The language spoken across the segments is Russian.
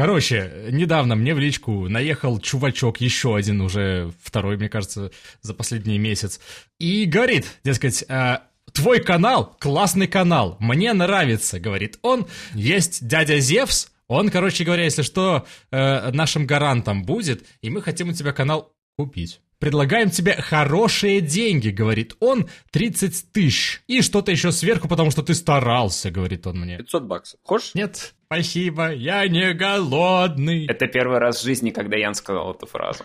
Короче, недавно мне в личку наехал чувачок, еще один уже, второй, мне кажется, за последний месяц, и говорит, дескать, «А, твой канал классный канал, мне нравится, говорит он. Есть дядя Зевс, он, короче говоря, если что, э, нашим гарантом будет, и мы хотим у тебя канал купить. Предлагаем тебе хорошие деньги, говорит он, 30 тысяч. И что-то еще сверху, потому что ты старался, говорит он мне. 500 баксов. Хочешь? Нет, спасибо, я не голодный. Это первый раз в жизни, когда Ян сказал эту фразу.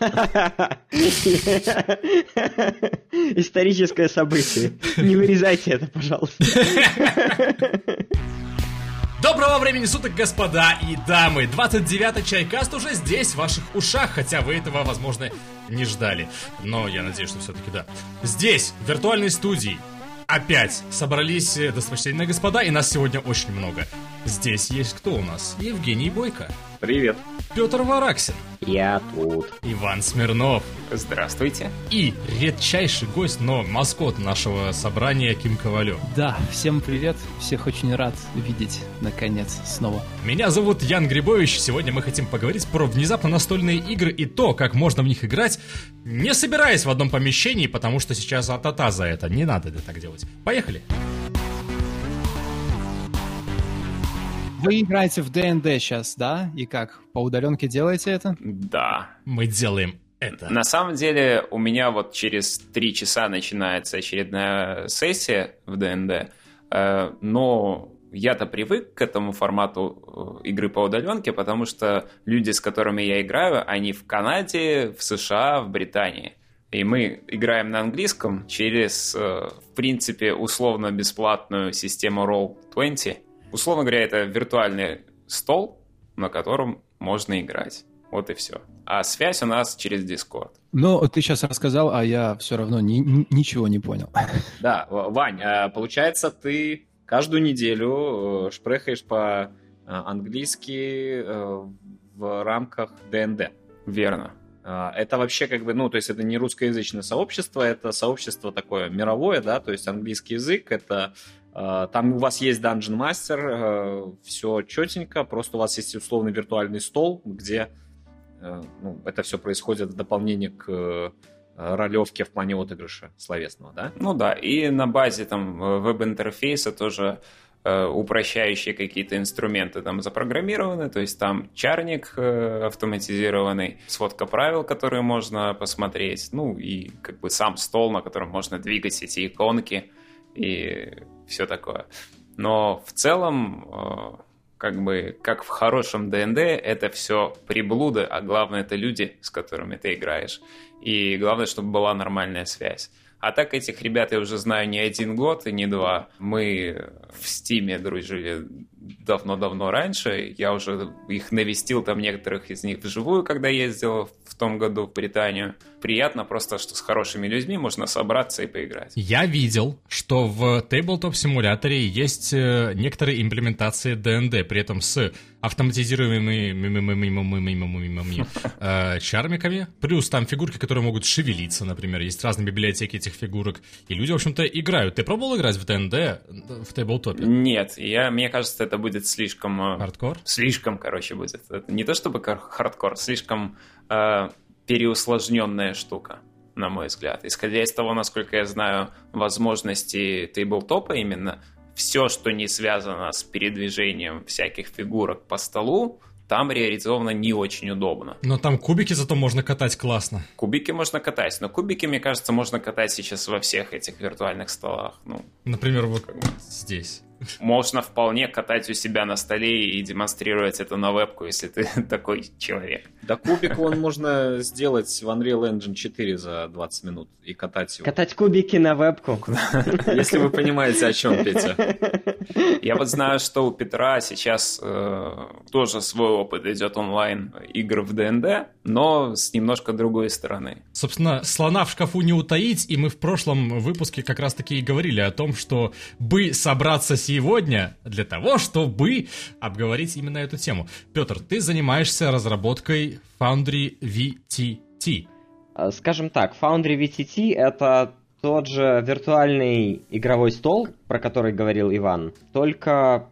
Историческое событие. Не вырезайте это, пожалуйста. Доброго времени суток, господа и дамы! 29-й Чайкаст уже здесь, в ваших ушах, хотя вы этого, возможно, не ждали. Но я надеюсь, что все-таки да. Здесь, в виртуальной студии, опять собрались э, достопочтенные господа, и нас сегодня очень много. Здесь есть кто у нас? Евгений Бойко. Привет. Петр Вараксин. Я тут. Иван Смирнов. Здравствуйте. И редчайший гость, но маскот нашего собрания Ким Ковалев. Да, всем привет. Всех очень рад видеть, наконец, снова. Меня зовут Ян Грибович. Сегодня мы хотим поговорить про внезапно настольные игры и то, как можно в них играть, не собираясь в одном помещении, потому что сейчас атата за это. Не надо это так делать. Поехали. Вы играете в ДНД сейчас, да? И как? По удаленке делаете это? Да. Мы делаем это. На самом деле у меня вот через три часа начинается очередная сессия в ДНД, э, но я-то привык к этому формату э, игры по удаленке, потому что люди, с которыми я играю, они в Канаде, в США, в Британии. И мы играем на английском через, э, в принципе, условно-бесплатную систему Roll20. Условно говоря, это виртуальный стол, на котором можно играть. Вот и все. А связь у нас через Discord. Ну, ты сейчас рассказал, а я все равно ни- ни- ничего не понял. Да, Вань, а получается, ты каждую неделю э, шпрехаешь по-английски э, в рамках ДНД. Верно. А, Это вообще как бы, ну, то есть это не русскоязычное сообщество, это сообщество такое мировое, да, то есть английский язык, это э, там у вас есть Dungeon Master, все четенько, просто у вас есть условный виртуальный стол, где ну, это все происходит в дополнение к ролевке в плане отыгрыша словесного, да? Ну да, и на базе там э, веб-интерфейса тоже упрощающие какие-то инструменты там запрограммированы, то есть там чарник э, автоматизированный, сводка правил, которые можно посмотреть, ну и как бы сам стол, на котором можно двигать эти иконки и все такое. Но в целом, э, как бы, как в хорошем ДНД, это все приблуды, а главное это люди, с которыми ты играешь. И главное, чтобы была нормальная связь. А так этих ребят я уже знаю не один год и не два. Мы в Стиме дружили давно-давно раньше. Я уже их навестил, там некоторых из них вживую, когда ездил в том году в Британию. Приятно просто, что с хорошими людьми можно собраться и поиграть. Я видел, что в Tabletop симуляторе есть э, некоторые имплементации ДНД, при этом с автоматизируемыми э, чармиками, плюс там фигурки, которые могут шевелиться, например, есть разные библиотеки этих фигурок, и люди, в общем-то, играют. Ты пробовал играть в ДНД в Тейблтопе? Нет, я, мне кажется, это будет слишком... э, Хардкор? Слишком, короче, будет. Это не то чтобы хардкор, слишком э, переусложненная штука, на мой взгляд. Исходя из того, насколько я знаю возможности тейблтопа именно, все, что не связано с передвижением всяких фигурок по столу, там реализовано не очень удобно. Но там кубики зато можно катать классно. Кубики можно катать, но кубики, мне кажется, можно катать сейчас во всех этих виртуальных столах. Ну, Например, вот здесь. Можно вполне катать у себя на столе и демонстрировать это на вебку, если ты такой человек. Да кубик он можно сделать в Unreal Engine 4 за 20 минут и катать его. Катать кубики на вебку. Если вы понимаете, о чем, Петя. Я вот знаю, что у Петра сейчас э, тоже свой опыт идет онлайн игр в ДНД, но с немножко другой стороны. Собственно, слона в шкафу не утаить, и мы в прошлом выпуске как раз-таки и говорили о том, что бы собраться сегодня для того, чтобы обговорить именно эту тему. Петр, ты занимаешься разработкой Foundry VTT. А, Скажем так, Foundry VTT это тот же виртуальный игровой стол, про который говорил Иван, только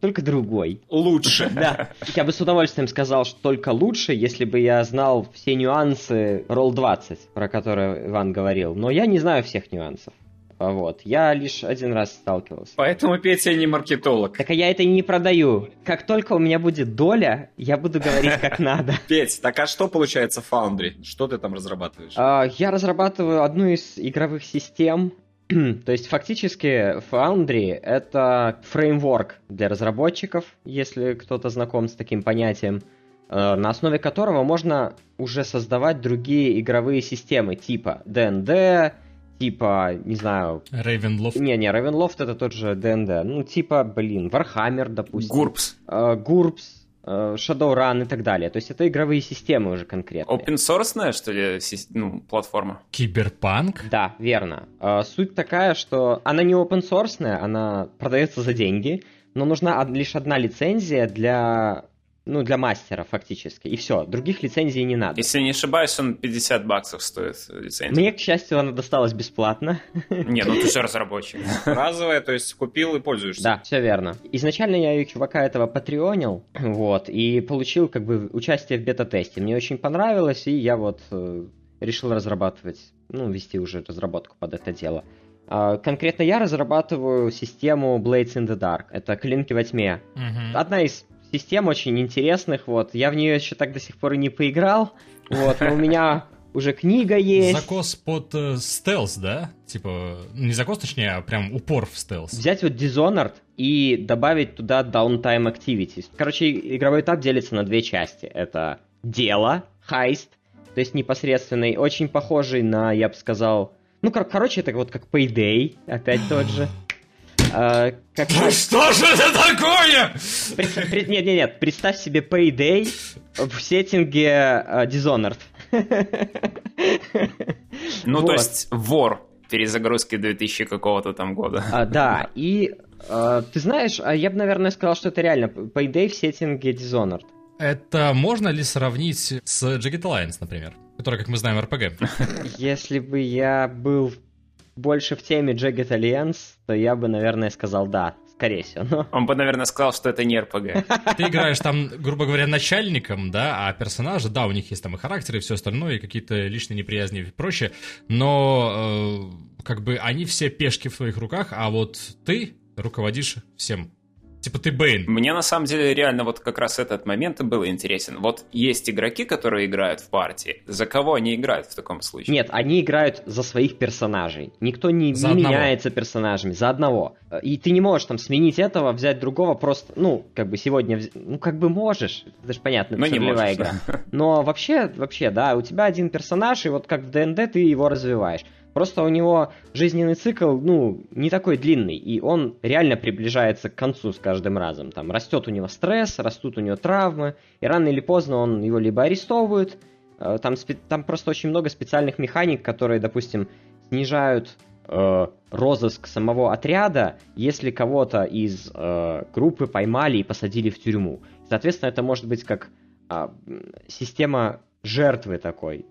только другой. Лучше. Да, я бы с удовольствием сказал, что только лучше, если бы я знал все нюансы Roll20, про которые Иван говорил. Но я не знаю всех нюансов. Вот. Я лишь один раз сталкивался. Поэтому Петя не маркетолог. Так а я это не продаю. Как только у меня будет доля, я буду говорить как надо. Петь, так а что получается в Foundry? Что ты там разрабатываешь? А, Я разрабатываю одну из игровых систем. То есть фактически Foundry — это фреймворк для разработчиков, если кто-то знаком с таким понятием, э, на основе которого можно уже создавать другие игровые системы типа D&D, типа, не знаю, Ravenloft. не-не, Ravenloft это тот же D&D, ну типа, блин, Warhammer, допустим. Гурпс. э, GURPS, э, Shadowrun и так далее. То есть это игровые системы уже конкретные. Open source, что ли, ну, платформа? Киберпанк. Да, верно. Э, Суть такая, что она не open source, она продается за деньги, но нужна лишь одна лицензия для, ну, для мастера фактически. И все, других лицензий не надо. Если не ошибаюсь, он 50 баксов стоит лицензия. Мне, к счастью, она досталась бесплатно. Не, ну ты же разработчик. Разовая, то есть купил и пользуешься. Да, все верно. Изначально я у чувака этого патреонил, вот, и получил как бы участие в бета-тесте. Мне очень понравилось, и я вот э, решил разрабатывать, ну, вести уже разработку под это дело. А, конкретно я разрабатываю систему Blades in the Dark. Это клинки во тьме. Мгм. Одна из систем очень интересных, вот. Я в нее еще так до сих пор и не поиграл, вот, но у меня уже книга есть. Закос под э, стелс, да? Типа, не закос, точнее, а прям упор в стелс. Взять вот Dishonored и добавить туда Downtime Activities. Короче, игровой этап делится на две части. Это дело, хайст, то есть непосредственный, очень похожий на, я бы сказал... Ну, кор- короче, это вот как Payday, опять тот же. А, как- что же это такое? Пред- пред- Нет, нет, нет, представь себе Payday в сеттинге а, Dishonored. Ну, Вот. то есть вор перезагрузки 2000 какого-то там года. А, да, и а, ты знаешь, я бы, наверное, сказал, что это реально Payday в сеттинге Dishonored. Это можно ли сравнить с Jagged Alliance, например? Которая, как мы знаем, RPG. Если бы я был больше в теме Jagged Alliance, то я бы, наверное, сказал да, скорее всего. Но... Он бы, наверное, сказал, что это не РПГ. Ты играешь там, грубо говоря, начальником, да, а персонажи, да, у них есть там и характеры, и все остальное, и какие-то личные неприязни и прочее, но э, как бы они все пешки в твоих руках, а вот ты руководишь всем. Типа ты Бэйн. Мне на самом деле реально вот как раз этот момент и был интересен. Вот есть игроки, которые играют в партии. За кого они играют в таком случае? Нет, они играют за своих персонажей. Никто не, За не одного. меняется персонажами, за одного. И ты не можешь там сменить этого, взять другого, просто, ну, как бы сегодня, вз- ну, как бы можешь, это же понятно, это не можешь, игра. Но вообще, вообще, да, у тебя один персонаж, и вот как в ДНД ты его развиваешь. Просто у него жизненный цикл, ну, не такой длинный, и он реально приближается к концу с каждым разом. Там растет у него стресс, растут у него травмы, и рано или поздно он его либо арестовывают, э, там, там просто очень много специальных механик, которые, допустим, снижают э, розыск самого отряда, если кого-то из э, группы поймали и посадили в тюрьму. Соответственно, это может быть как м, система жертвы такой,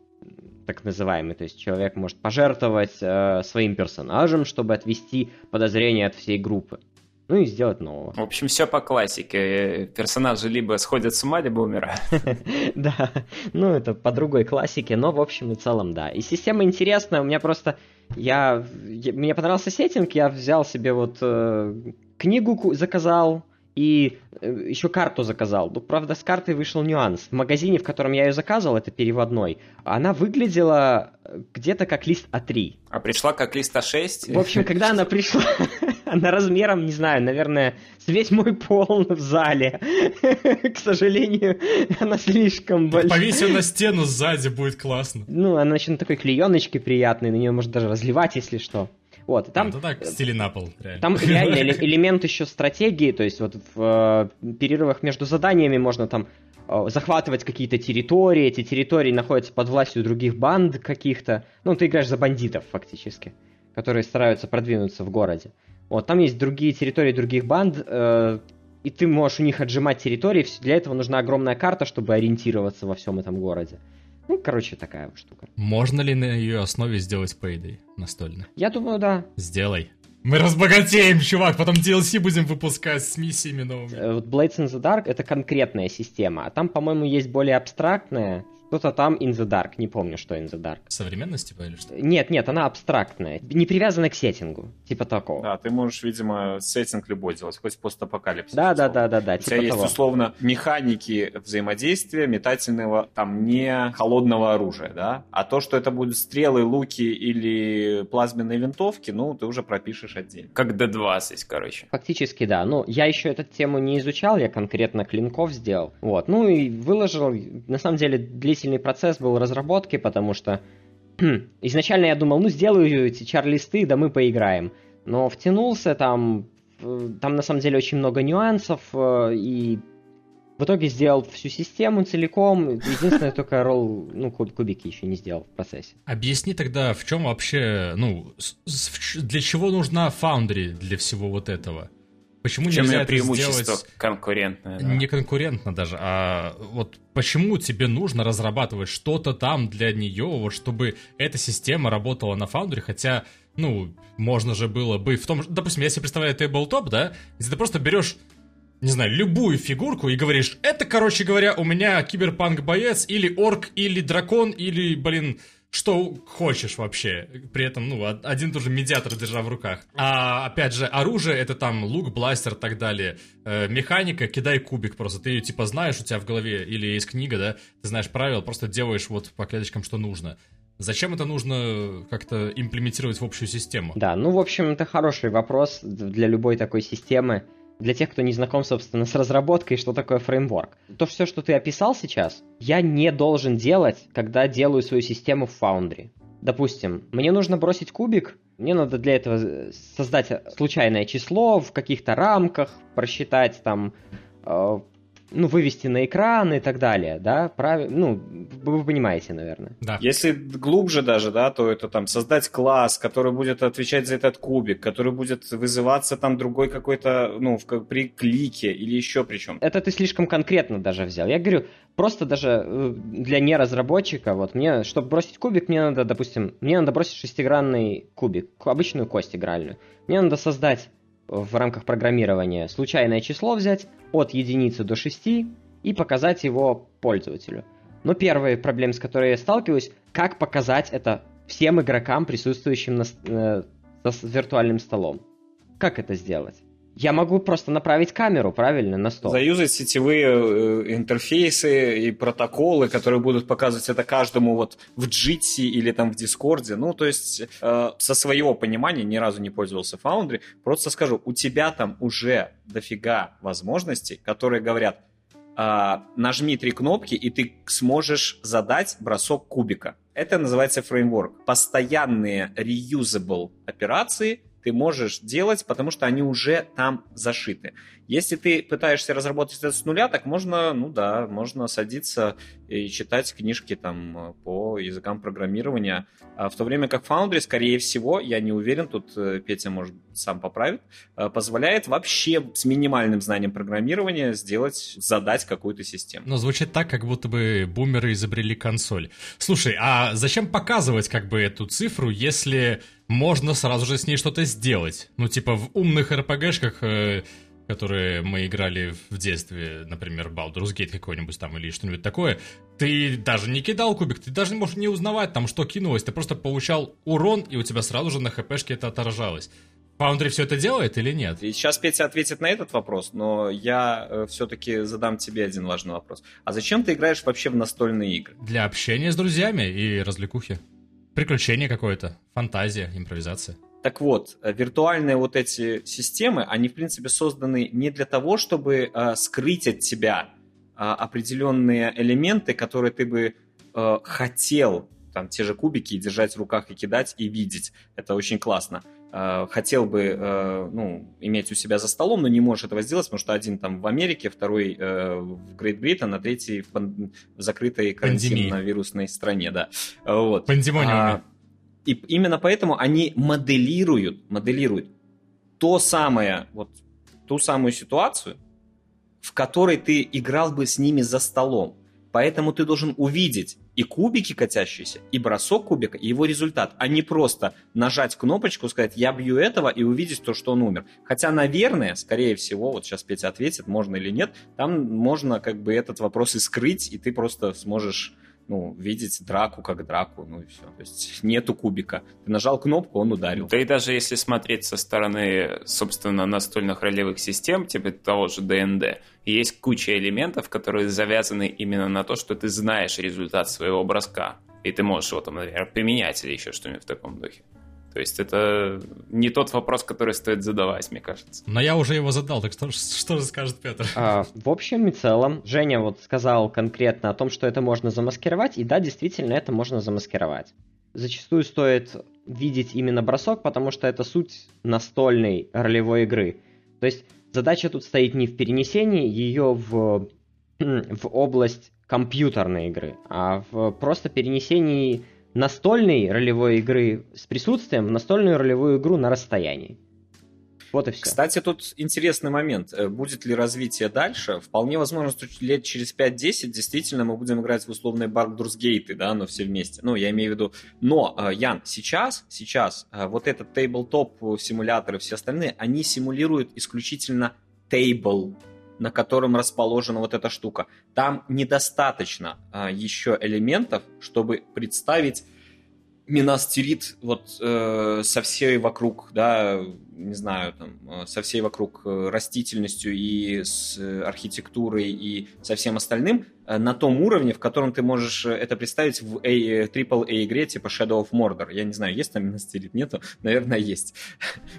так называемый. То есть человек может пожертвовать э, своим персонажем, чтобы отвести подозрения от всей группы. Ну и сделать нового. В общем, все по классике. Персонажи либо сходят с ума, либо умирают. Да, ну это по другой классике, но в общем и целом да. И система интересная, у меня просто... Я, мне понравился сеттинг, я взял себе вот э, книгу заказал и э, еще карту заказал. Ну, правда, с картой вышел нюанс. В магазине, в котором я ее заказывал, это переводной, она выглядела э, где-то как лист А3. А пришла как листа 6. В общем, когда она пришла, она размером, не знаю, наверное, с весь мой пол в зале. К сожалению, она слишком большая. Повесь ее на стену сзади, будет классно. Ну, она еще на такой клееночке приятной, на нее можно даже разливать, если что. Вот, Там, это так, стили на пол, реально. там реально эле- элемент еще стратегии, то есть вот в э, перерывах между заданиями можно там э, захватывать какие-то территории, эти территории находятся под властью других банд каких-то. Ну, ты играешь за бандитов фактически, которые стараются продвинуться в городе. Вот, там есть другие территории других банд, э, и ты можешь у них отжимать территории. Для этого нужна огромная карта, чтобы ориентироваться во всем этом городе. Ну, короче, такая вот штука. Можно ли на ее основе сделать Payday настольно? Я думаю, да. Сделай. Мы разбогатеем, чувак, потом DLC будем выпускать с миссиями новыми. Э, Вот Blades in the Dark это конкретная система, а там, по-моему, есть более абстрактная, что-то там in the Dark, не помню, что in the Dark. Современность, типа, или что? Нет, нет, она абстрактная, не привязана к сеттингу, типа такого. Да, ты можешь, видимо, сеттинг любой делать, хоть постапокалипсис. Да, да, да, да, да, У тебя типа есть того. условно механики взаимодействия метательного, там не холодного оружия, да, а то, что это будут стрелы, луки или плазменные винтовки, ну, ты уже пропишешь отдельно. Как D20, короче. Фактически, да. Ну, я еще эту тему не изучал, я конкретно клинков сделал. Вот. Ну и выложил. На самом деле, длительный процесс был разработки, потому что изначально я думал, ну, сделаю эти чар-листы, да мы поиграем. Но втянулся там, э, там на самом деле очень много нюансов, э, и в итоге сделал всю систему целиком. Единственное, только ролл, ну, куб- кубики еще не сделал в процессе. Объясни тогда, в чем вообще, ну, для чего нужна Foundry для всего вот этого? Почему чем нельзя это преимущество сделать конкурентное? да. не конкурентно даже, а вот почему тебе нужно разрабатывать что-то там для нее, вот чтобы эта система работала на Foundry, хотя, ну, можно же было бы в том, же- допустим, я себе представляю Tabletop, да, где ты просто берешь не знаю, любую фигурку и говоришь, это, короче говоря, у меня киберпанк-боец, или орк, или дракон, или, блин, что хочешь вообще. При этом, ну, од- один тоже медиатор держа в руках. А, опять же, оружие, это там лук, бластер и так далее. Э, механика, кидай кубик просто. Ты ее, типа, знаешь, у тебя в голове, или есть книга, да, ты знаешь правила, просто делаешь вот по клеточкам, что нужно. Зачем это нужно как-то имплементировать в общую систему? Да, ну, в общем, это хороший вопрос для любой такой системы. Для тех, кто не знаком, собственно, с разработкой, что такое фреймворк. То все, что ты описал сейчас, я не должен делать, когда делаю свою систему в Foundry. Допустим, мне нужно бросить кубик, мне надо для этого э, создать случайное число в каких-то рамках, просчитать там, э, ну, вывести на экран и так далее, да, правильно, ну, вы понимаете, наверное. Да. Если глубже даже, да, то это там создать класс, который будет отвечать за этот кубик, который будет вызываться там другой какой-то, ну, в, при клике или еще при чем. Это ты слишком конкретно даже взял. Я говорю, просто даже э, для неразработчика, вот мне, чтобы бросить кубик, мне надо, допустим, мне надо бросить шестигранный кубик, ку- обычную кость игральную. Мне надо создать в рамках программирования случайное число взять от единицы до 6 и показать его пользователю. Но первая проблема, с которой я сталкиваюсь, как показать это всем игрокам, присутствующим на, э, за виртуальным столом. Как это сделать? Я могу просто направить камеру, правильно, на стол. Заюзать сетевые э, интерфейсы и протоколы, которые будут показывать это каждому вот в Jitsi или там в Дискорде. Ну, то есть э, со своего понимания ни разу не пользовался Foundry. Просто скажу, у тебя там уже дофига возможностей, которые говорят, а, нажми три кнопки, и ты сможешь задать бросок кубика. Это называется фреймворк. Постоянные reusable операции ты можешь делать, потому что они уже там зашиты. Если ты пытаешься разработать это с нуля, так можно, ну да, можно садиться и читать книжки там по языкам программирования. А в то время как Foundry, скорее всего, я не уверен, тут э, Петя, может, сам поправит, э, позволяет вообще с минимальным знанием программирования сделать, задать какую-то систему. Но звучит так, как будто бы бумеры изобрели консоль. Слушай, а зачем показывать как бы эту цифру, если можно сразу же с ней что-то сделать? Ну, типа в умных РПГшках, э, которые мы играли в детстве, например, Baldur's Gate какой-нибудь там или что-нибудь такое, ты даже не кидал кубик, ты даже можешь не узнавать там, что кинулось, ты просто получал урон, и у тебя сразу же на хпшке это отражалось. Foundry все это делает или нет? И сейчас Петя ответит на этот вопрос, но я все-таки задам тебе один важный вопрос. А зачем ты играешь вообще в настольные игры? Для общения с друзьями и развлекухи. Приключение какое-то, фантазия, импровизация. Так вот, э, виртуальные вот эти системы, они, в принципе, созданы не для того, чтобы э, скрыть от тебя э, определенные элементы, которые ты бы э, хотел, там, те же кубики, держать в руках и кидать, и видеть. Это очень классно. Э, хотел бы, э, ну, иметь у себя за столом, но не можешь этого сделать, потому что один там в Америке, второй в Грейт Бриттон, а третий в, пан- в закрытой карантинно-вирусной стране, да. Вот. Пандемониуме. А, и именно поэтому они моделируют, моделируют то самое, вот ту самую ситуацию, в которой ты играл бы с ними за столом. Поэтому ты должен увидеть и кубики катящиеся, и бросок кубика, и его результат, а не просто нажать кнопочку, сказать «я бью этого» и увидеть то, что он умер. Хотя, наверное, скорее всего, вот сейчас Петя ответит, можно или нет, там можно как бы этот вопрос и скрыть, и ты просто сможешь ну, видеть драку как драку, ну и все. То есть нету кубика. Ты нажал кнопку, он ударил. Да и даже если смотреть со стороны, собственно, настольных ролевых систем, типа того же ДНД, есть куча элементов, которые завязаны именно на то, что ты знаешь результат своего броска. И ты можешь его там, например, поменять или еще что-нибудь в таком духе. То есть это не тот вопрос, который стоит задавать, мне кажется. Но я уже его задал, так что, что же скажет Петр? А, в общем и целом, Женя вот сказал конкретно о том, что это можно замаскировать, и да, действительно, это можно замаскировать. Зачастую стоит видеть именно бросок, потому что это суть настольной ролевой игры. То есть задача тут стоит не в перенесении ее в, в область компьютерной игры, а в просто перенесении настольной ролевой игры с присутствием в настольную ролевую игру на расстоянии. Вот и все. Кстати, тут интересный момент. Э, будет ли развитие дальше? Вполне возможно, что лет через 5-10 действительно мы будем играть в условные Baldur's да, но все вместе. Ну, я имею в виду... Но, э, Ян, сейчас, сейчас э, вот этот тейблтоп симуляторы все остальные, они симулируют исключительно тейбл на котором расположена вот эта штука. Там недостаточно а, еще элементов, чтобы представить Минастерит вот э, со всей вокруг, да, не знаю, там, э, со всей вокруг э, растительностью и с архитектурой и со всем остальным э, на том уровне, в котором ты можешь это представить в AAA игре типа Shadow of Mordor. Я не знаю, есть там Минастерит, нету? Наверное, есть,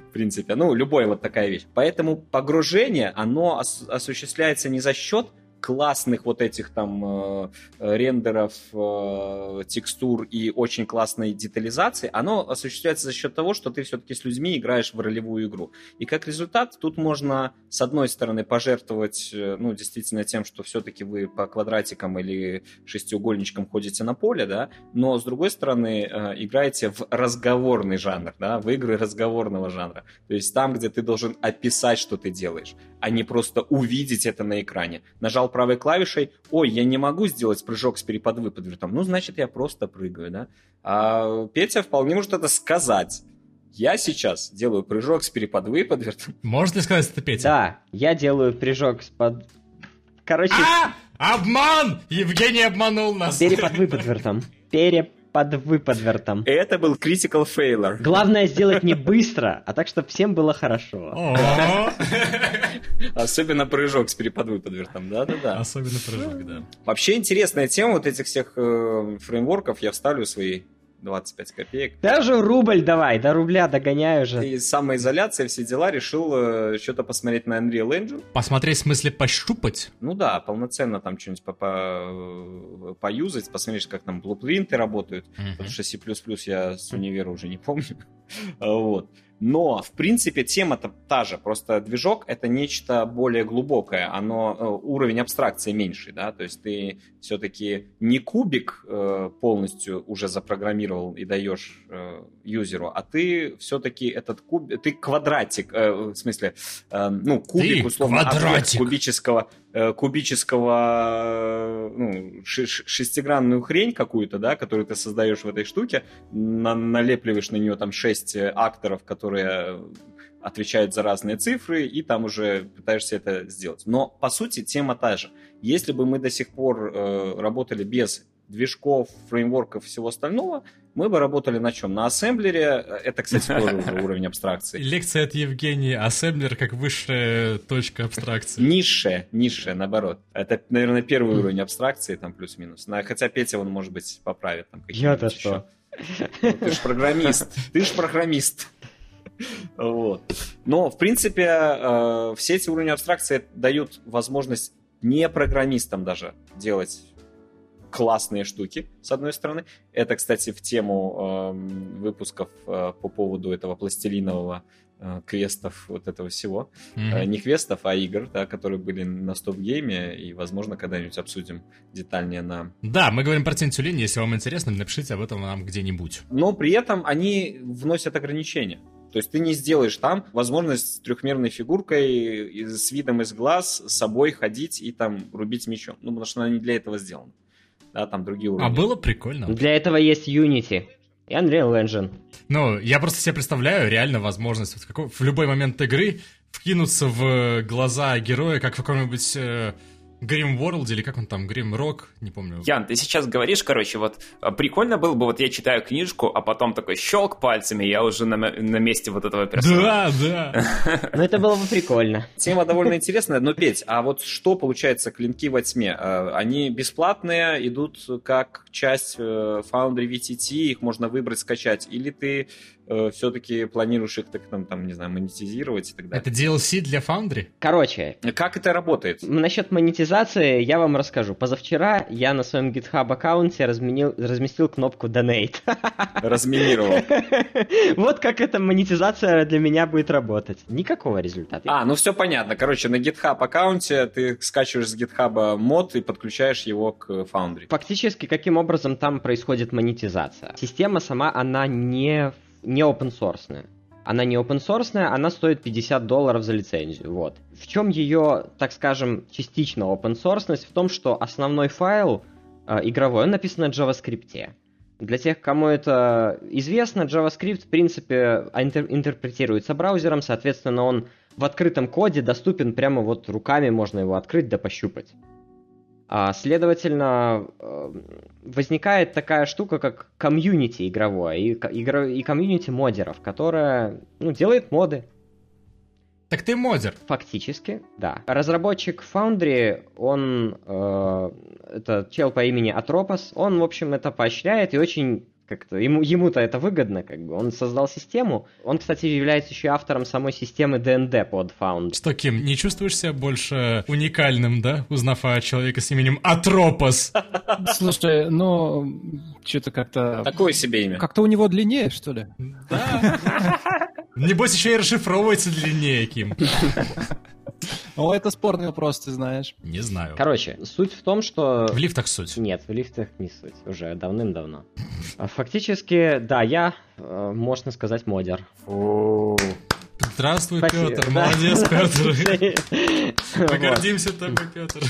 в принципе. Ну, любая вот такая вещь. Поэтому погружение, оно ос- осуществляется не за счет классных вот этих там э, рендеров, э, текстур и очень классной детализации, оно осуществляется за счет того, что ты все-таки с людьми играешь в ролевую игру. И как результат, тут можно, с одной стороны, пожертвовать, э, ну, действительно тем, что все-таки вы по квадратикам или шестиугольничкам ходите на поле, да, но, с другой стороны, э, играете в разговорный жанр, да, в игры разговорного жанра. То есть там, где ты должен описать, что ты делаешь, а не просто увидеть это на экране. Нажал правой клавишей, ой, я не могу сделать прыжок с перепад-выпад ну, значит, я просто прыгаю, да. А Петя вполне может это сказать. Я сейчас делаю прыжок с перепад-выпад Можно ли сказать это, Петя? Да, я делаю прыжок с под... Короче... А! Обман! Евгений обманул нас. Перепад-выпад Переп под выподвертом. Это был critical failure. Главное сделать не быстро, а так, чтобы всем было хорошо. Особенно прыжок с переподвыподвертом, да-да-да. Особенно прыжок, да. Вообще интересная тема вот этих всех э, фреймворков. Я вставлю свои 25 копеек. Даже рубль давай, до рубля догоняю же. И самоизоляция, все дела, решил э, что-то посмотреть на Unreal Engine. Посмотреть в смысле пощупать? Ну да, полноценно там что-нибудь по -по поюзать, посмотреть, как там блупринты работают, uh-huh. потому что C++ я с универа уже не помню. вот. Но, в принципе, тема-то та же, просто движок — это нечто более глубокое, оно, э, уровень абстракции меньший, да, то есть ты все-таки не кубик э, полностью уже запрограммировал и даешь э, юзеру, а ты все-таки этот кубик, ты квадратик, в смысле, ну, кубик, ты условно, квадратик. кубического, кубического, ну, шестигранную хрень какую-то, да, которую ты создаешь в этой штуке, налепливаешь на нее там шесть акторов, которые которые отвечают за разные цифры, и там уже пытаешься это сделать. Но, по сути, тема та же. Если бы мы до сих пор э, работали без движков, фреймворков и всего остального, мы бы работали на чем? На ассемблере. Это, кстати, тоже уже уровень абстракции. Лекция от Евгения. Ассемблер как высшая точка абстракции. Низшая, низшая, наоборот. Это, наверное, первый уровень абстракции, там плюс-минус. Хотя Петя, он, может быть, поправит. Там, Я-то что? Ты ж программист. Ты ж программист. Вот. Но, в принципе, э, все эти уровни абстракции дают возможность не программистам даже делать классные штуки, с одной стороны. Это, кстати, в тему э, выпусков э, по поводу этого пластилинового э, квестов, вот этого всего. Mm-hmm. Э, не квестов, а игр, да, которые были на стоп-гейме, и, возможно, когда-нибудь обсудим детальнее на... Да, мы говорим про Тентюлин, если вам интересно, напишите об этом нам где-нибудь. Но при этом они вносят ограничения. То есть ты не сделаешь там возможность с трехмерной фигуркой с видом из глаз с собой ходить и там рубить мечом. Ну, потому что она не для этого сделана. да, там другие А уровни. было прикольно. Для этого есть Unity и Unreal Engine. Ну, я просто себе представляю реально возможность вот в, какой- в любой момент игры вкинуться в глаза героя, как в каком-нибудь Grim World или как он там, Grim Rock, не помню. Ян, ты сейчас говоришь, короче, вот а, прикольно было бы, вот я читаю книжку, а потом такой щелк пальцами, я уже на, на месте вот этого персонажа. Да, да. Но это было бы прикольно. Тема довольно интересная, но, Петь, а вот что получается клинки во тьме? Э, Они бесплатные, идут как часть э, Foundry VTT, их можно выбрать, скачать, или ты все-таки планируешь их так, там, там, не знаю, монетизировать и так далее? Это DLC для Foundry? Короче, Как это работает? насчет монетизации я вам расскажу. Позавчера я на своем GitHub аккаунте разменил, разместил кнопку Donate. Разминировал. Вот как эта монетизация для меня будет работать. Никакого результата. А, ну все понятно. Короче, на GitHub аккаунте ты скачиваешь с GitHub мод и подключаешь его к Foundry. Фактически, каким образом там происходит монетизация? Система сама, она не, не open source. Она не open source, она стоит 50 долларов за лицензию. Вот. В чем ее, так скажем, частично open source? В том, что основной файл э, игровой, он написан на JavaScript. Для тех, кому это известно, JavaScript, в принципе, интер- интерпретируется браузером, соответственно, он в открытом коде доступен прямо вот руками, можно его открыть да пощупать. А, следовательно, э, возникает такая штука, как комьюнити игровое и, комьюнити модеров, которая ну, делает моды. Так ты модер. Фактически, да. Разработчик Foundry, он, э, это чел по имени Атропос, он, в общем, это поощряет и очень как-то ему, ему-то это выгодно, как бы. Он создал систему. Он, кстати, является еще автором самой системы DND под Foundry. Что, Ким, не чувствуешь себя больше уникальным, да, узнав о человеке с именем Атропос? Слушай, ну, что-то как-то... Такое себе имя. Как-то у него длиннее, что ли? Да. Небось, еще и расшифровывается длиннее, Ким. О, это спорный вопрос, ты знаешь. Не знаю. Короче, суть в том, что... В лифтах суть. Нет, в лифтах не суть, уже давным-давно. А Фактически, да, я, э, можно сказать, модер. Здравствуй, Спасибо, Петр. да. Молодец, Петр. Мы гордимся тобой, Петр.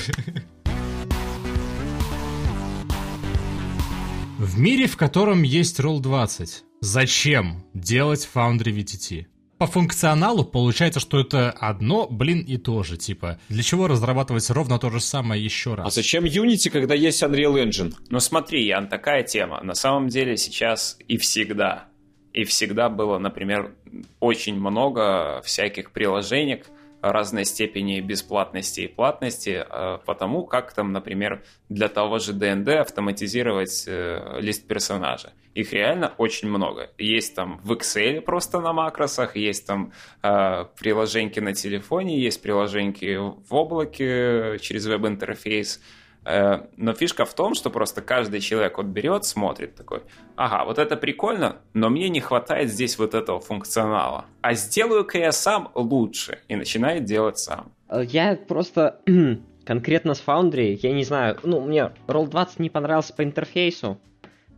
В мире, в котором есть Roll20, зачем делать Foundry VTT? По функционалу получается, что это одно, блин, и то же. Типа, для чего разрабатывать ровно то же самое еще А раз? зачем Unity, когда есть Unreal Engine? Ну смотри, Ян, такая тема. На самом деле сейчас и всегда, и всегда было, например, очень много всяких приложений разной степени бесплатности и платности, э, потому как там, например, для того же ДНД автоматизировать э, лист персонажа. Их реально очень много. Есть там в Excel просто на макросах, есть там э, приложеньки на телефоне, есть приложеньки в облаке через веб-интерфейс. Но фишка в том, что просто каждый человек вот берет, смотрит такой, ага, вот это прикольно, но мне не хватает здесь вот этого функционала. А сделаю-ка я сам лучше. И начинает делать сам. Э, Я просто конкретно с Foundry, я не знаю, ну, мне Roll20 не понравился по интерфейсу.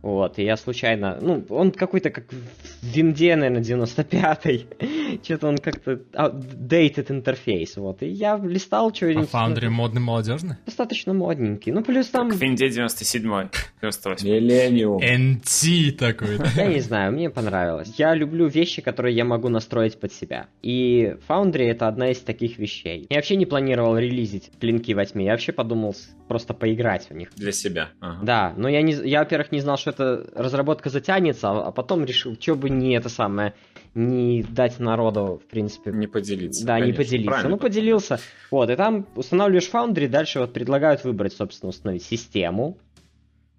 Вот, и я случайно... Ну, он какой-то как в винде, наверное, 95-й. Что-то он как-то outdated интерфейс, вот. И я листал А что-нибудь... Foundry модный молодежный? Достаточно модненький. Ну, плюс там... К Винде 97 98 Миллениум. NT такой. Я не знаю, мне понравилось. Я люблю вещи, которые я могу настроить под себя. И Foundry это одна из таких вещей. Я вообще не планировал релизить клинки во тьме. Я вообще подумал просто поиграть в них. Для себя. Ага. Да, но я, не, я, во-первых, не знал, что эта разработка затянется, а а потом решил, что бы не это самое, не дать народу, в принципе, Не поделиться. да, не конечно. поделиться. Правильно. Ну, поделился. Вот, и там устанавливаешь Foundry, дальше вот предлагают выбрать, собственно, установить систему,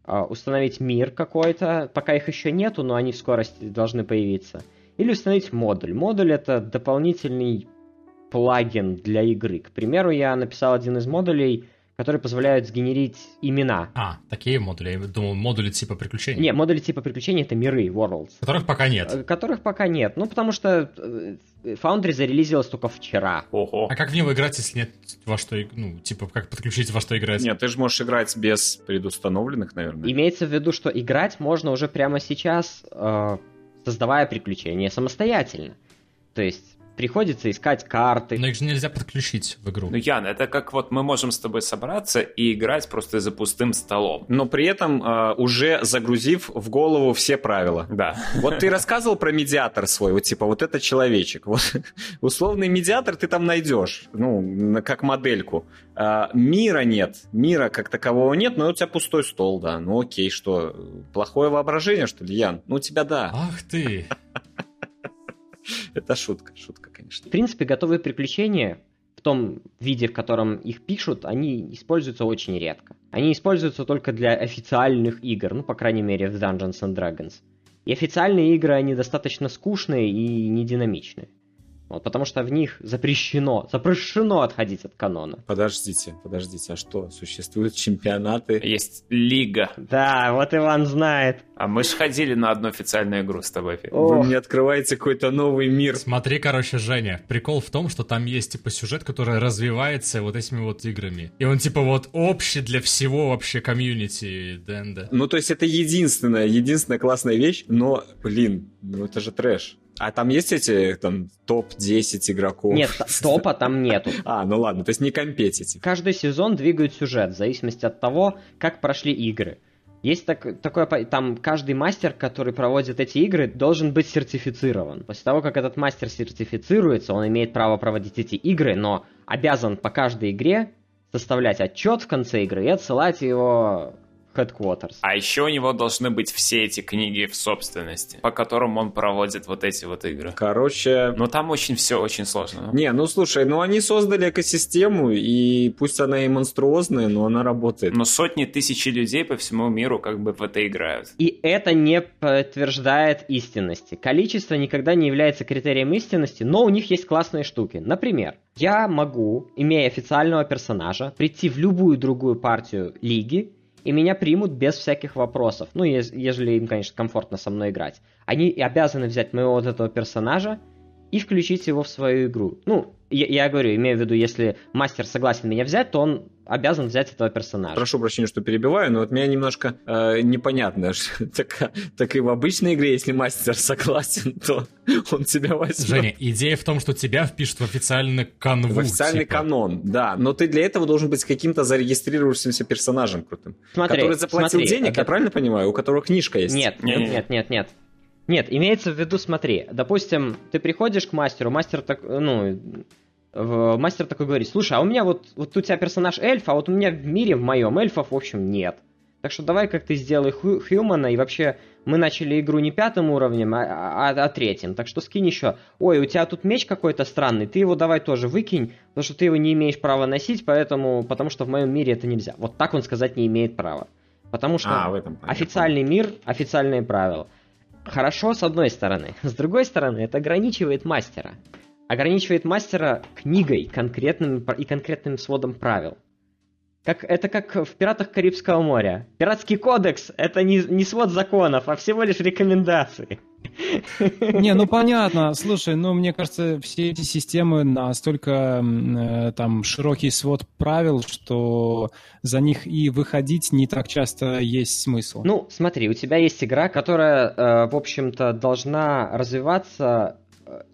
а, установить мир какой-то, пока их еще нету, но они в скорости должны появиться. Или установить модуль. Модуль это дополнительный плагин для игры. К примеру, я написал один из модулей, который позволяет сгенерить имена. А, такие модули. Я думал, модули типа приключений. Не, модули типа приключений это миры, worlds. Которых пока нет. э, Которых пока нет. Ну, потому что э, Foundry зарелизилась только вчера. Ого. А как в него играть, если нет во что, ну, типа, как подключить во что играть? Нет, ты же можешь играть без предустановленных, наверное. Имеется в виду, что играть можно уже прямо сейчас, э, создавая приключения самостоятельно. То есть приходится искать карты. Но их же нельзя подключить в игру. Ну, Ян, это как вот мы можем с тобой собраться и играть просто за пустым столом. Но при этом э, уже загрузив в голову все правила. Да. Вот ты рассказывал про медиатор свой, вот типа вот это человечек. Вот условный медиатор ты там найдешь, ну, как модельку. А, мира нет, мира как такового нет, но у тебя пустой стол, да. Ну окей, что, плохое воображение, что ли, Ян? Ну у тебя да. Ах ты! Это шутка, шутка, конечно. В принципе, готовые приключения в том виде, в котором их пишут, они используются очень редко. Они используются только для официальных игр, ну, по крайней мере, в Dungeons and Dragons. И официальные игры, они достаточно скучные и не динамичные. Вот, потому что в них запрещено, запрещено отходить от канона. Подождите, подождите, а что, существуют чемпионаты? Есть лига. Да, вот Иван знает. А мы же ходили на одну официальную игру с тобой. Фи. Вы мне открываете какой-то новый мир. Смотри, короче, Женя, прикол в том, что там есть, типа, сюжет, который развивается вот этими вот играми. И он, типа, вот общий для всего вообще комьюнити ДНД. Ну, то есть это единственная, единственная классная вещь, но, блин, ну это же трэш. А там есть эти там топ-10 игроков? Нет, топа там нету. А, ну ладно, то есть не компетитив. Каждый сезон двигают сюжет в зависимости от того, как прошли игры. Есть так, такое, там каждый мастер, который проводит эти игры, должен быть сертифицирован. После того, как этот мастер сертифицируется, он имеет право проводить эти игры, но обязан по каждой игре составлять отчет в конце игры и отсылать его Headquarters. А еще у него должны быть все эти книги в собственности, по которым он проводит вот эти вот игры. Короче... Но там очень все очень сложно. Ну. Не, ну слушай, ну они создали экосистему, и пусть она и монструозная, но она работает. Но сотни тысяч людей по всему миру как бы в это играют. И это не подтверждает истинности. Количество никогда не является критерием истинности, но у них есть классные штуки. Например, я могу, имея официального персонажа, прийти в любую другую партию лиги и меня примут без всяких вопросов. Ну, ежели им, конечно, комфортно со мной играть. Они обязаны взять моего вот этого персонажа и включить его в свою игру. Ну, я, я говорю, имею в виду, если мастер согласен меня взять, то он обязан взять этого персонажа. Прошу прощения, что перебиваю, но вот меня немножко э, непонятно. так, так и в обычной игре, если мастер согласен, то он тебя возьмет. Женя, идея в том, что тебя впишут в официальный канон. В официальный типа. канон, да. Но ты для этого должен быть каким-то зарегистрировавшимся персонажем крутым. Смотри, который заплатил смотри, денег, это... я правильно понимаю, у которого книжка есть? Нет, нет, нет, нет, нет. Нет, имеется в виду, смотри, допустим, ты приходишь к мастеру, мастер так, ну, мастер такой говорит, слушай, а у меня вот, вот у тебя персонаж эльф, а вот у меня в мире, в моем, эльфов, в общем, нет. Так что давай как ты сделай ху- Хьюмана, и вообще мы начали игру не пятым уровнем, а, а, а третьим. Так что скинь еще. Ой, у тебя тут меч какой-то странный, ты его давай тоже выкинь, потому что ты его не имеешь права носить, поэтому, потому что в моем мире это нельзя. Вот так он сказать не имеет права. Потому что а, этом официальный мир, официальные правила. Хорошо с одной стороны. С другой стороны, это ограничивает мастера ограничивает мастера книгой конкретным и конкретным сводом правил. Как, это как в «Пиратах Карибского моря». Пиратский кодекс — это не, не свод законов, а всего лишь рекомендации. Не, ну понятно. Слушай, ну мне кажется, все эти системы настолько э, там широкий свод правил, что за них и выходить не так часто есть смысл. Ну, смотри, у тебя есть игра, которая, э, в общем-то, должна развиваться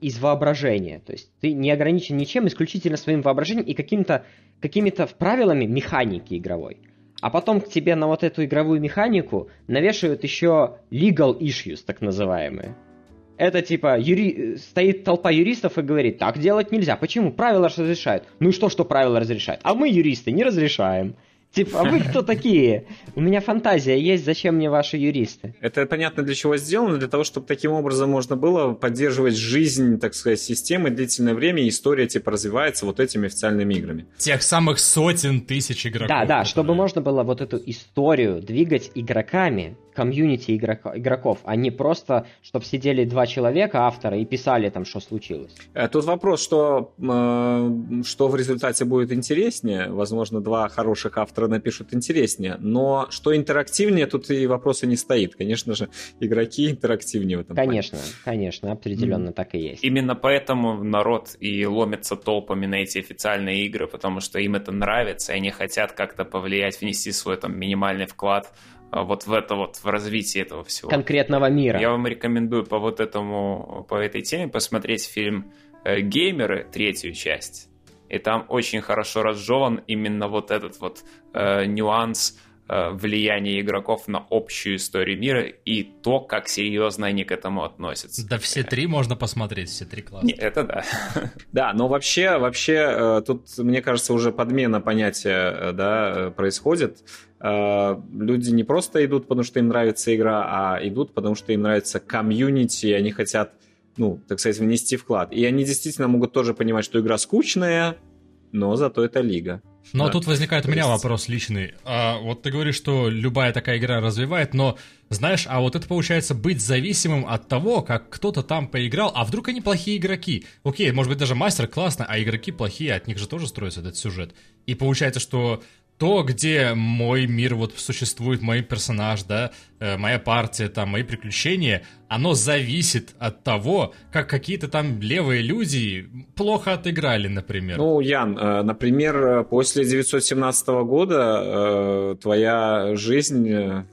из воображения. То есть ты не ограничен ничем, исключительно своим воображением и каким-то, какими-то правилами механики игровой. А потом к тебе на вот эту игровую механику навешивают еще legal issues, так называемые. Это типа юри... стоит толпа юристов и говорит, так делать нельзя. Почему? Правила разрешают. Ну и что, что правила разрешают? А мы, юристы, не разрешаем. Типа, а вы кто такие? У меня фантазия есть, зачем мне ваши юристы? Это понятно для чего сделано, для того, чтобы таким образом можно было поддерживать жизнь, так сказать, системы длительное время, и история типа развивается вот этими официальными играми. Тех самых сотен тысяч игроков. Да, да, которые... чтобы можно было вот эту историю двигать игроками, комьюнити игрок, игроков, а не просто, чтобы сидели два человека, автора, и писали там, что случилось. Э, тут вопрос, что, э, что в результате будет интереснее. Возможно, два хороших автора напишут интереснее. Но что интерактивнее, тут и вопроса не стоит. Конечно же, игроки интерактивнее в этом Конечно, плане. конечно, определенно mm. так и есть. Именно поэтому народ и ломится толпами на эти официальные игры, потому что им это нравится, и они хотят как-то повлиять, внести свой там минимальный вклад вот в это вот, в развитии этого всего. Конкретного мира. Я вам рекомендую по вот этому, по этой теме посмотреть фильм э, геймеры третью часть. И там очень хорошо разжеван именно вот этот вот э, нюанс влияние игроков на общую историю мира и то, как серьезно они к этому относятся. Да все три можно посмотреть, все три класса. Это да. Да, но вообще, вообще э, тут, мне кажется, уже подмена понятия э, да, происходит. Люди не просто идут, потому что им нравится игра, а идут, потому что им нравится комьюнити, и они хотят, ну, так сказать, внести вклад. И они действительно могут тоже понимать, что игра скучная, но зато это лига. Но да. тут возникает у меня есть... вопрос личный. А, вот ты говоришь, что любая такая игра развивает, но знаешь, а вот это получается быть зависимым от того, как кто-то там поиграл, а вдруг они плохие игроки? Окей, может быть даже мастер классно, а игроки плохие, от них же тоже строится этот сюжет. И получается, что то, где мой мир вот существует, мой персонаж, да, э, моя партия, там, мои приключения, оно зависит от того, как какие-то там левые люди плохо отыграли, например. Ну, Ян, э, например, после 917 года э, твоя жизнь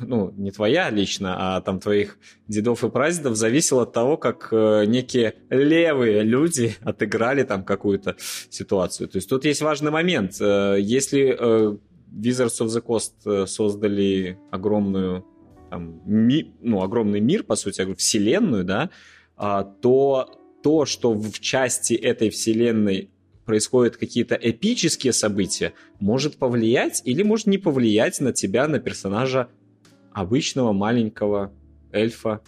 ну, не твоя лично, а там твоих дедов и прадедов, зависело от того, как э, некие левые люди отыграли там какую-то ситуацию. То есть тут есть важный момент. Э, если э, Wizards of the Coast создали огромную там, ми, ну, огромный мир, по сути, вселенную, да, а, то то, что в части этой вселенной происходят какие-то эпические события, может повлиять или может не повлиять на тебя, на персонажа обычного маленького эльфа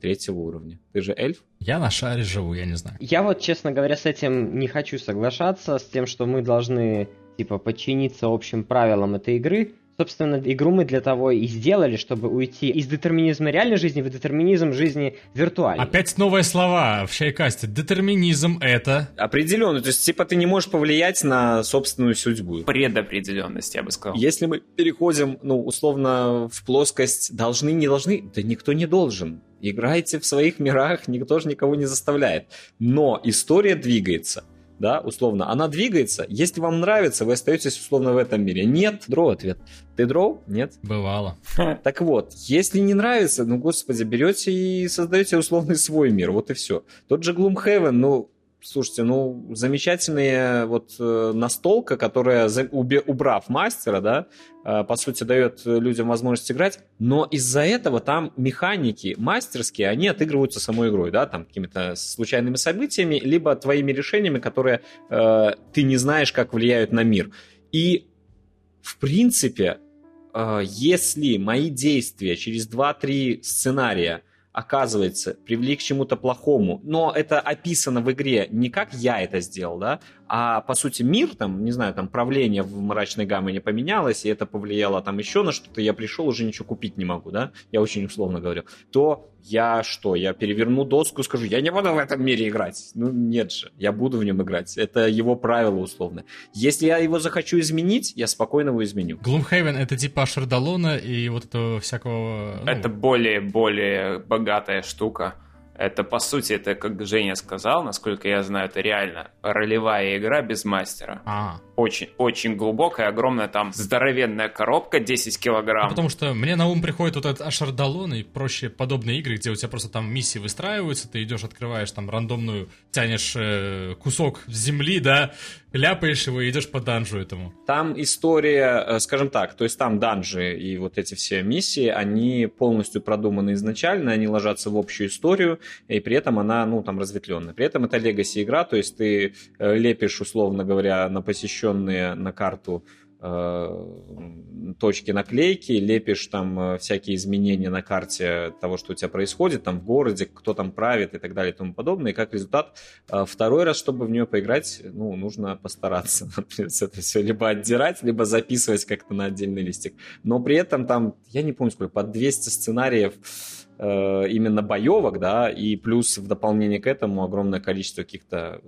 третьего уровня. Ты же эльф? Я на шаре живу, я не знаю. Я вот, честно говоря, с этим не хочу соглашаться, с тем, что мы должны, типа, подчиниться общим правилам этой игры, Собственно, игру мы для того и сделали, чтобы уйти из детерминизма реальной жизни в детерминизм жизни виртуальной. Опять новые слова в Шайкасте. Детерминизм — это... Определенно. То есть, типа, ты не можешь повлиять на собственную судьбу. Предопределенность, я бы сказал. Если мы переходим, ну, условно, в плоскость должны, не должны, да никто не должен. Играйте в своих мирах, никто же никого не заставляет. Но история двигается — да, условно, она двигается. Если вам нравится, вы остаетесь условно в этом мире. Нет, дроу ответ. Ты дроу? Нет? Бывало. Так вот, если не нравится, ну, господи, берете и создаете условный свой мир, вот и все. Тот же Gloomhaven, ну, Слушайте, ну, замечательная вот э, настолка, которая, убрав мастера, да, э, по сути, дает людям возможность играть, но из-за этого там механики мастерские, они отыгрываются самой игрой, да, там какими-то случайными событиями, либо твоими решениями, которые э, ты не знаешь, как влияют на мир. И, в принципе, э, если мои действия через 2-3 сценария – оказывается, привели к чему-то плохому, но это описано в игре не как я это сделал, да, а по сути мир, там, не знаю, там правление в мрачной гамме не поменялось, и это повлияло там еще на что-то, я пришел, уже ничего купить не могу, да, я очень условно говорю, то я что, я переверну доску, скажу, я не буду в этом мире играть. Ну, нет же, я буду в нем играть. Это его правило условно. Если я его захочу изменить, я спокойно его изменю. Gloomhaven — это типа Шардалона и вот этого всякого... Ну... Это более-более богатая штука. Это, по сути, это, как Женя сказал, насколько я знаю, это реально ролевая игра без мастера. А. Очень, очень глубокая, огромная там здоровенная коробка, 10 килограмм. Ну, потому что мне на ум приходит вот этот Ашардалон и проще подобные игры, где у тебя просто там миссии выстраиваются, ты идешь, открываешь там рандомную, тянешь э, кусок земли, да, ляпаешь его и идешь по данжу этому. Там история, э, скажем так, то есть там данжи и вот эти все миссии, они полностью продуманы изначально, они ложатся в общую историю, и при этом она, ну, там, разветвленная. При этом это легаси игра, то есть ты э, лепишь, условно говоря, на посещенные на карту Э, точки наклейки, лепишь там э, всякие изменения на карте того, что у тебя происходит, там в городе, кто там правит и так далее и тому подобное. И как результат, э, второй раз, чтобы в нее поиграть, ну, нужно постараться. это все либо отдирать, либо записывать как-то на отдельный листик. Но при этом там, я не помню сколько, под 200 сценариев именно боевок, да, и плюс в дополнение к этому огромное количество каких-то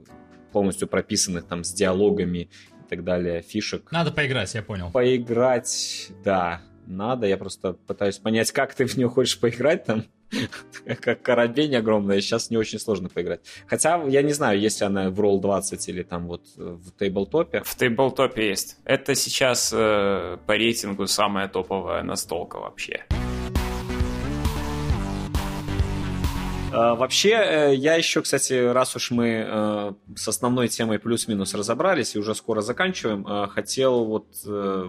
полностью прописанных там с диалогами так далее, фишек. Надо поиграть, я понял. Поиграть, да, надо. Я просто пытаюсь понять, как ты в нее хочешь поиграть там. как корабень огромная, сейчас не очень сложно поиграть. Хотя, я не знаю, есть она в Roll20 или там вот в тейблтопе. В тейблтопе есть. Это сейчас э, по рейтингу самая топовая настолка вообще. Вообще, э, я еще, кстати, раз уж мы э, с основной темой плюс-минус разобрались и уже скоро заканчиваем, э, хотел вот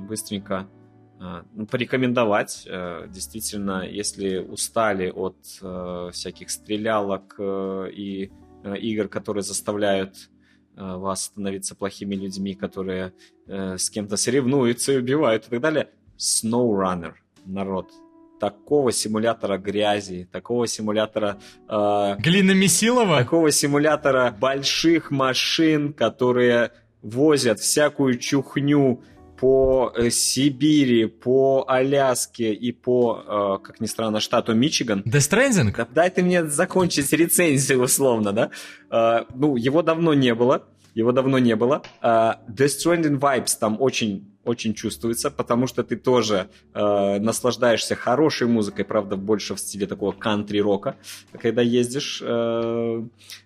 быстренько ну, порекомендовать. Действительно, если устали от всяких стрелялок и игр, которые заставляют вас становиться плохими людьми, которые с кем-то соревнуются и убивают и так далее, SnowRunner, народ, такого симулятора грязи, такого симулятора... Э, Глина Месилова? Такого симулятора больших машин, которые возят всякую чухню по э, Сибири, по Аляске и по, э, как ни странно, штату Мичиган. Death Stranding? Да, дай ты мне закончить рецензию, условно, да? Э, ну, его давно не было. Его давно не было. Uh, Death Stranding Vibes там очень очень чувствуется, потому что ты тоже э, наслаждаешься хорошей музыкой, правда, больше в стиле такого кантри-рока, когда ездишь э,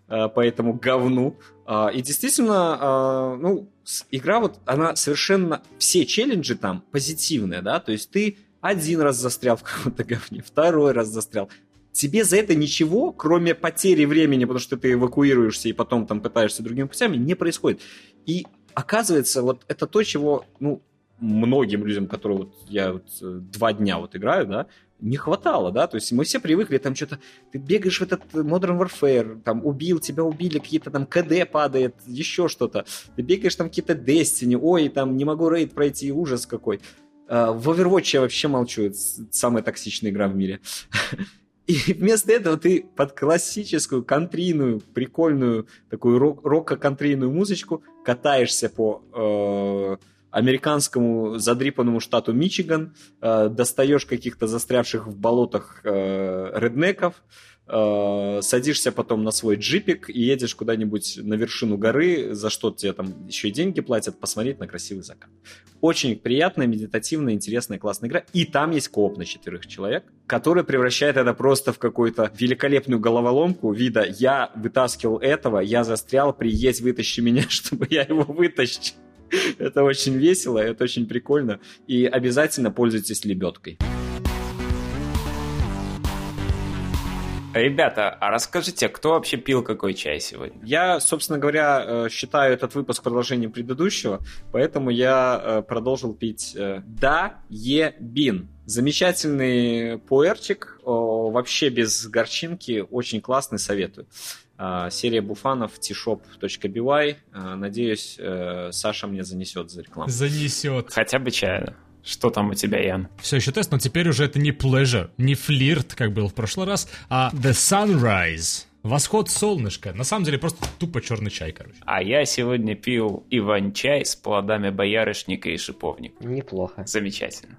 э, по этому говну. Э, и действительно, э, ну, игра вот, она совершенно... Все челленджи там позитивные, да, то есть ты один раз застрял в каком-то говне, второй раз застрял, тебе за это ничего, кроме потери времени, потому что ты эвакуируешься и потом там пытаешься другими путями, не происходит. И оказывается, вот это то, чего, ну, многим людям, которые вот я вот э, два дня вот играю, да, не хватало, да, то есть мы все привыкли, там что-то, ты бегаешь в этот Modern Warfare, там убил, тебя убили, какие-то там КД падает, еще что-то, ты бегаешь там какие-то Destiny, ой, там не могу рейд пройти, ужас какой. А, в Overwatch я вообще молчу, это самая токсичная игра в мире. И вместо этого ты под классическую контрийную, прикольную, такую рок-контрийную музычку катаешься по э, американскому задрипанному штату Мичиган, э, достаешь каких-то застрявших в болотах э, реднеков, э, садишься потом на свой джипик и едешь куда-нибудь на вершину горы, за что тебе там еще и деньги платят, посмотреть на красивый закат. Очень приятная, медитативная, интересная, классная игра. И там есть кооп на четырех человек, который превращает это просто в какую-то великолепную головоломку вида «я вытаскивал этого, я застрял, приедь, вытащи меня, чтобы я его вытащил». Это очень весело, это очень прикольно. И обязательно пользуйтесь лебедкой. Ребята, а расскажите, кто вообще пил какой чай сегодня? Я, собственно говоря, э, считаю этот выпуск продолжением предыдущего, поэтому я э, продолжил пить э, Да Е Бин. Замечательный пуэрчик, вообще без горчинки, очень классный, советую. А, серия буфанов tshop.by. А, надеюсь, э, Саша мне занесет за рекламу. Занесет. Хотя бы чая. Что там у тебя, Ян? Все еще тест, но теперь уже это не pleasure, не флирт, как был в прошлый раз, а the sunrise. Восход солнышка. На самом деле просто тупо черный чай, короче. А я сегодня пил иван-чай с плодами боярышника и шиповника. Неплохо. Замечательно.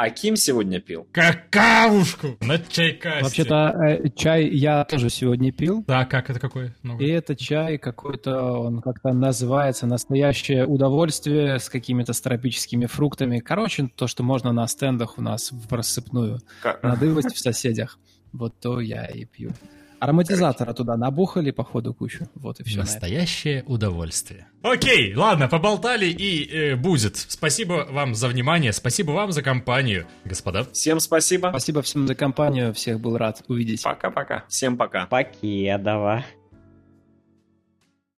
Аким сегодня пил? Какавушку на чайкасте. Вообще-то э, чай я тоже сегодня пил. Да, как это какой? Ну, и это чай какой-то, он как-то называется «Настоящее удовольствие» с какими-то тропическими фруктами. Короче, то, что можно на стендах у нас в рассыпную. Как? Надывость в соседях. Вот то я и пью. Ароматизатора туда набухали, походу, кучу. Вот и все. Настоящее удовольствие. Окей, ладно, поболтали и э, будет. Спасибо вам за внимание, спасибо вам за компанию, господа. Всем спасибо. Спасибо всем за компанию, всех был рад увидеть. Пока-пока. Всем пока. Покедова.